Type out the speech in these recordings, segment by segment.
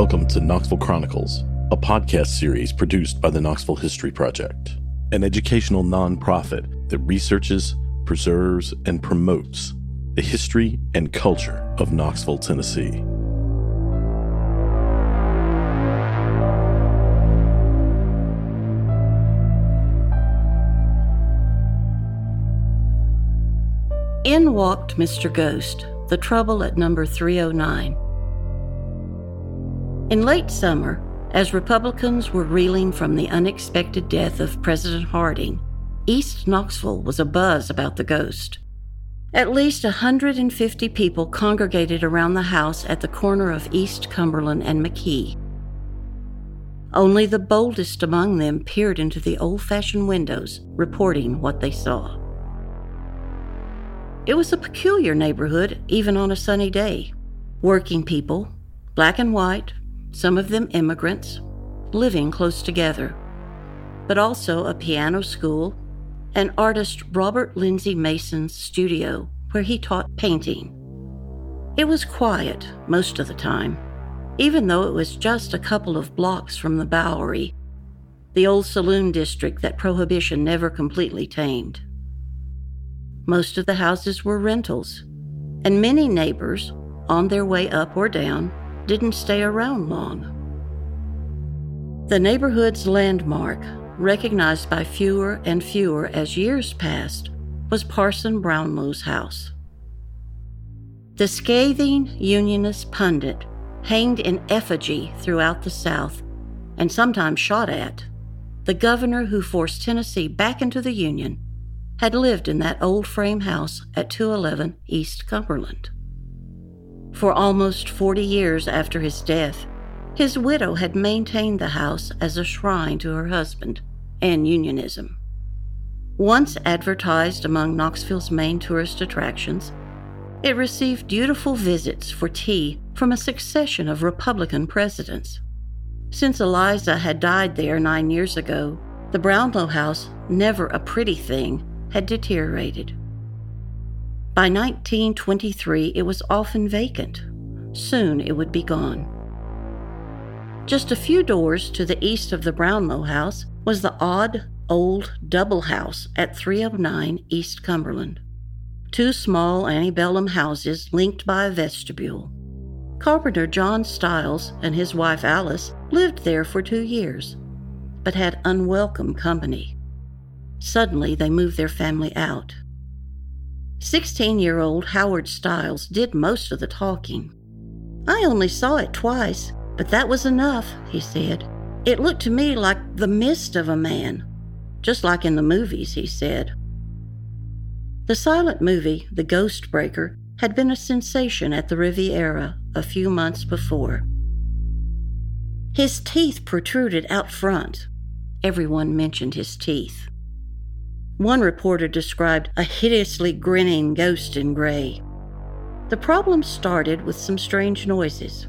Welcome to Knoxville Chronicles, a podcast series produced by the Knoxville History Project, an educational nonprofit that researches, preserves, and promotes the history and culture of Knoxville, Tennessee. In walked Mr. Ghost, the trouble at number 309. In late summer, as Republicans were reeling from the unexpected death of President Harding, East Knoxville was abuzz about the ghost. At least 150 people congregated around the house at the corner of East Cumberland and McKee. Only the boldest among them peered into the old fashioned windows, reporting what they saw. It was a peculiar neighborhood, even on a sunny day. Working people, black and white, some of them immigrants, living close together, but also a piano school, and artist Robert Lindsay Mason's studio where he taught painting. It was quiet most of the time, even though it was just a couple of blocks from the Bowery, the old saloon district that Prohibition never completely tamed. Most of the houses were rentals, and many neighbors, on their way up or down, didn't stay around long. The neighborhood's landmark, recognized by fewer and fewer as years passed, was Parson Brownlow's house. The scathing Unionist pundit, hanged in effigy throughout the South and sometimes shot at, the governor who forced Tennessee back into the Union, had lived in that old frame house at 211 East Cumberland. For almost 40 years after his death, his widow had maintained the house as a shrine to her husband and unionism. Once advertised among Knoxville's main tourist attractions, it received dutiful visits for tea from a succession of Republican presidents. Since Eliza had died there nine years ago, the Brownlow house, never a pretty thing, had deteriorated. By 1923, it was often vacant. Soon it would be gone. Just a few doors to the east of the Brownlow house was the odd, old double house at 309 East Cumberland. Two small antebellum houses linked by a vestibule. Carpenter John Stiles and his wife Alice lived there for two years, but had unwelcome company. Suddenly, they moved their family out. 16 year old Howard Stiles did most of the talking. I only saw it twice, but that was enough, he said. It looked to me like the mist of a man, just like in the movies, he said. The silent movie, The Ghost Breaker, had been a sensation at the Riviera a few months before. His teeth protruded out front. Everyone mentioned his teeth. One reporter described a hideously grinning ghost in gray. The problem started with some strange noises.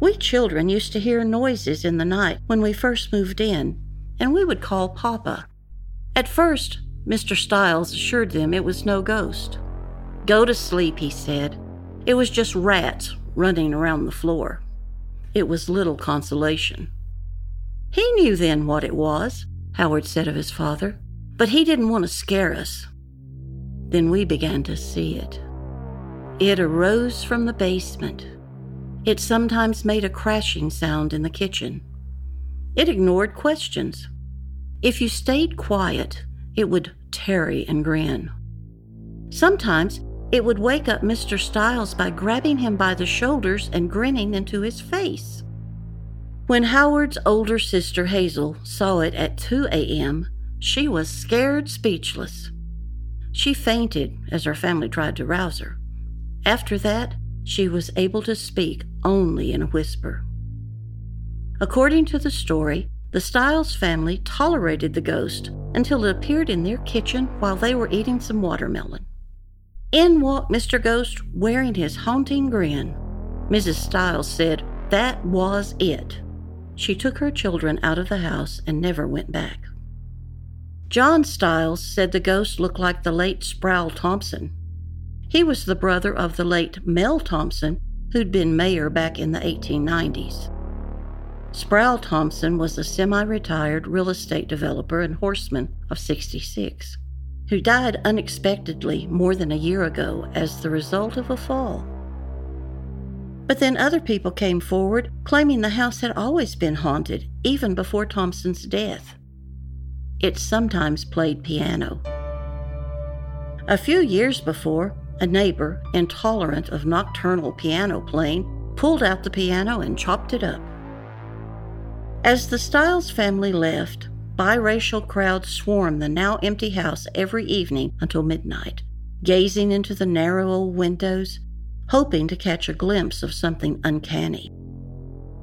We children used to hear noises in the night when we first moved in, and we would call Papa. At first, Mr. Stiles assured them it was no ghost. Go to sleep, he said. It was just rats running around the floor. It was little consolation. He knew then what it was, Howard said of his father but he didn't want to scare us. Then we began to see it. It arose from the basement. It sometimes made a crashing sound in the kitchen. It ignored questions. If you stayed quiet, it would tarry and grin. Sometimes it would wake up Mr. Stiles by grabbing him by the shoulders and grinning into his face. When Howard's older sister Hazel saw it at 2 a.m., she was scared speechless. She fainted as her family tried to rouse her. After that, she was able to speak only in a whisper. According to the story, the Stiles family tolerated the ghost until it appeared in their kitchen while they were eating some watermelon. In walked Mr. Ghost wearing his haunting grin. Mrs. Stiles said that was it. She took her children out of the house and never went back. John Stiles said the ghost looked like the late Sproul Thompson. He was the brother of the late Mel Thompson, who'd been mayor back in the 1890s. Sproul Thompson was a semi retired real estate developer and horseman of 66 who died unexpectedly more than a year ago as the result of a fall. But then other people came forward claiming the house had always been haunted, even before Thompson's death. It sometimes played piano. A few years before, a neighbor, intolerant of nocturnal piano playing, pulled out the piano and chopped it up. As the Stiles family left, biracial crowds swarmed the now empty house every evening until midnight, gazing into the narrow old windows, hoping to catch a glimpse of something uncanny.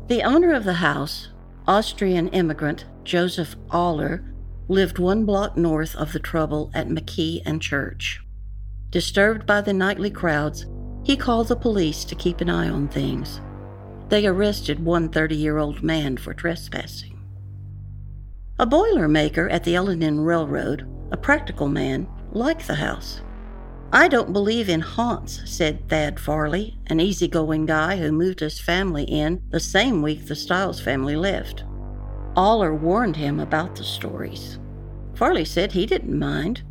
The owner of the house, Austrian immigrant Joseph Aller, lived one block north of the trouble at McKee and Church. Disturbed by the nightly crowds, he called the police to keep an eye on things. They arrested one 30 year old man for trespassing. A boiler maker at the L&N Railroad, a practical man, liked the house. I don't believe in haunts, said Thad Farley, an easygoing guy who moved his family in the same week the Stiles family left. Aller warned him about the stories. Farley said he didn't mind.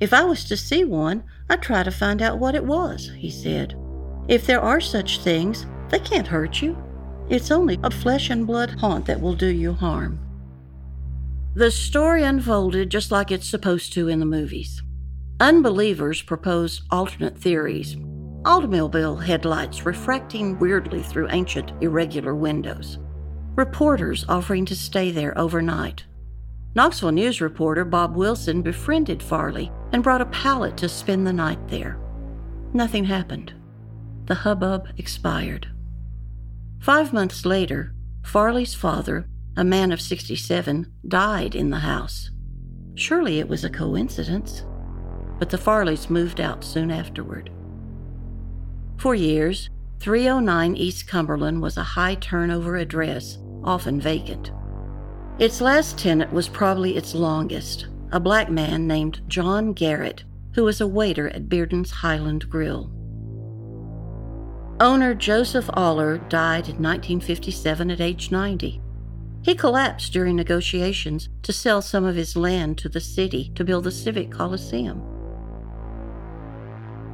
If I was to see one, I'd try to find out what it was, he said. If there are such things, they can't hurt you. It's only a flesh and blood haunt that will do you harm. The story unfolded just like it's supposed to in the movies. Unbelievers proposed alternate theories automobile headlights refracting weirdly through ancient, irregular windows, reporters offering to stay there overnight. Knoxville News reporter Bob Wilson befriended Farley and brought a pallet to spend the night there. Nothing happened. The hubbub expired. Five months later, Farley's father, a man of 67, died in the house. Surely it was a coincidence. But the Farleys moved out soon afterward. For years, 309 East Cumberland was a high turnover address, often vacant. Its last tenant was probably its longest, a black man named John Garrett, who was a waiter at Bearden's Highland Grill. Owner Joseph Aller died in 1957 at age 90. He collapsed during negotiations to sell some of his land to the city to build the Civic Coliseum.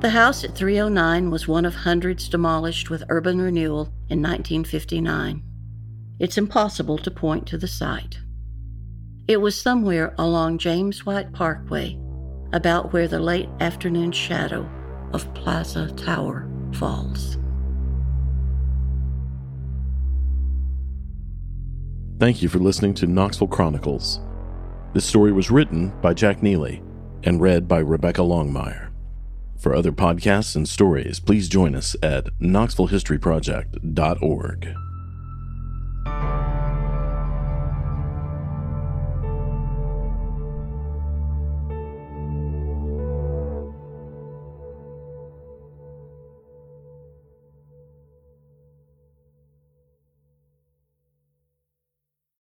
The house at 309 was one of hundreds demolished with urban renewal in 1959. It's impossible to point to the site. It was somewhere along James White Parkway, about where the late afternoon shadow of Plaza Tower falls. Thank you for listening to Knoxville Chronicles. This story was written by Jack Neely and read by Rebecca Longmire. For other podcasts and stories, please join us at knoxvillehistoryproject.org.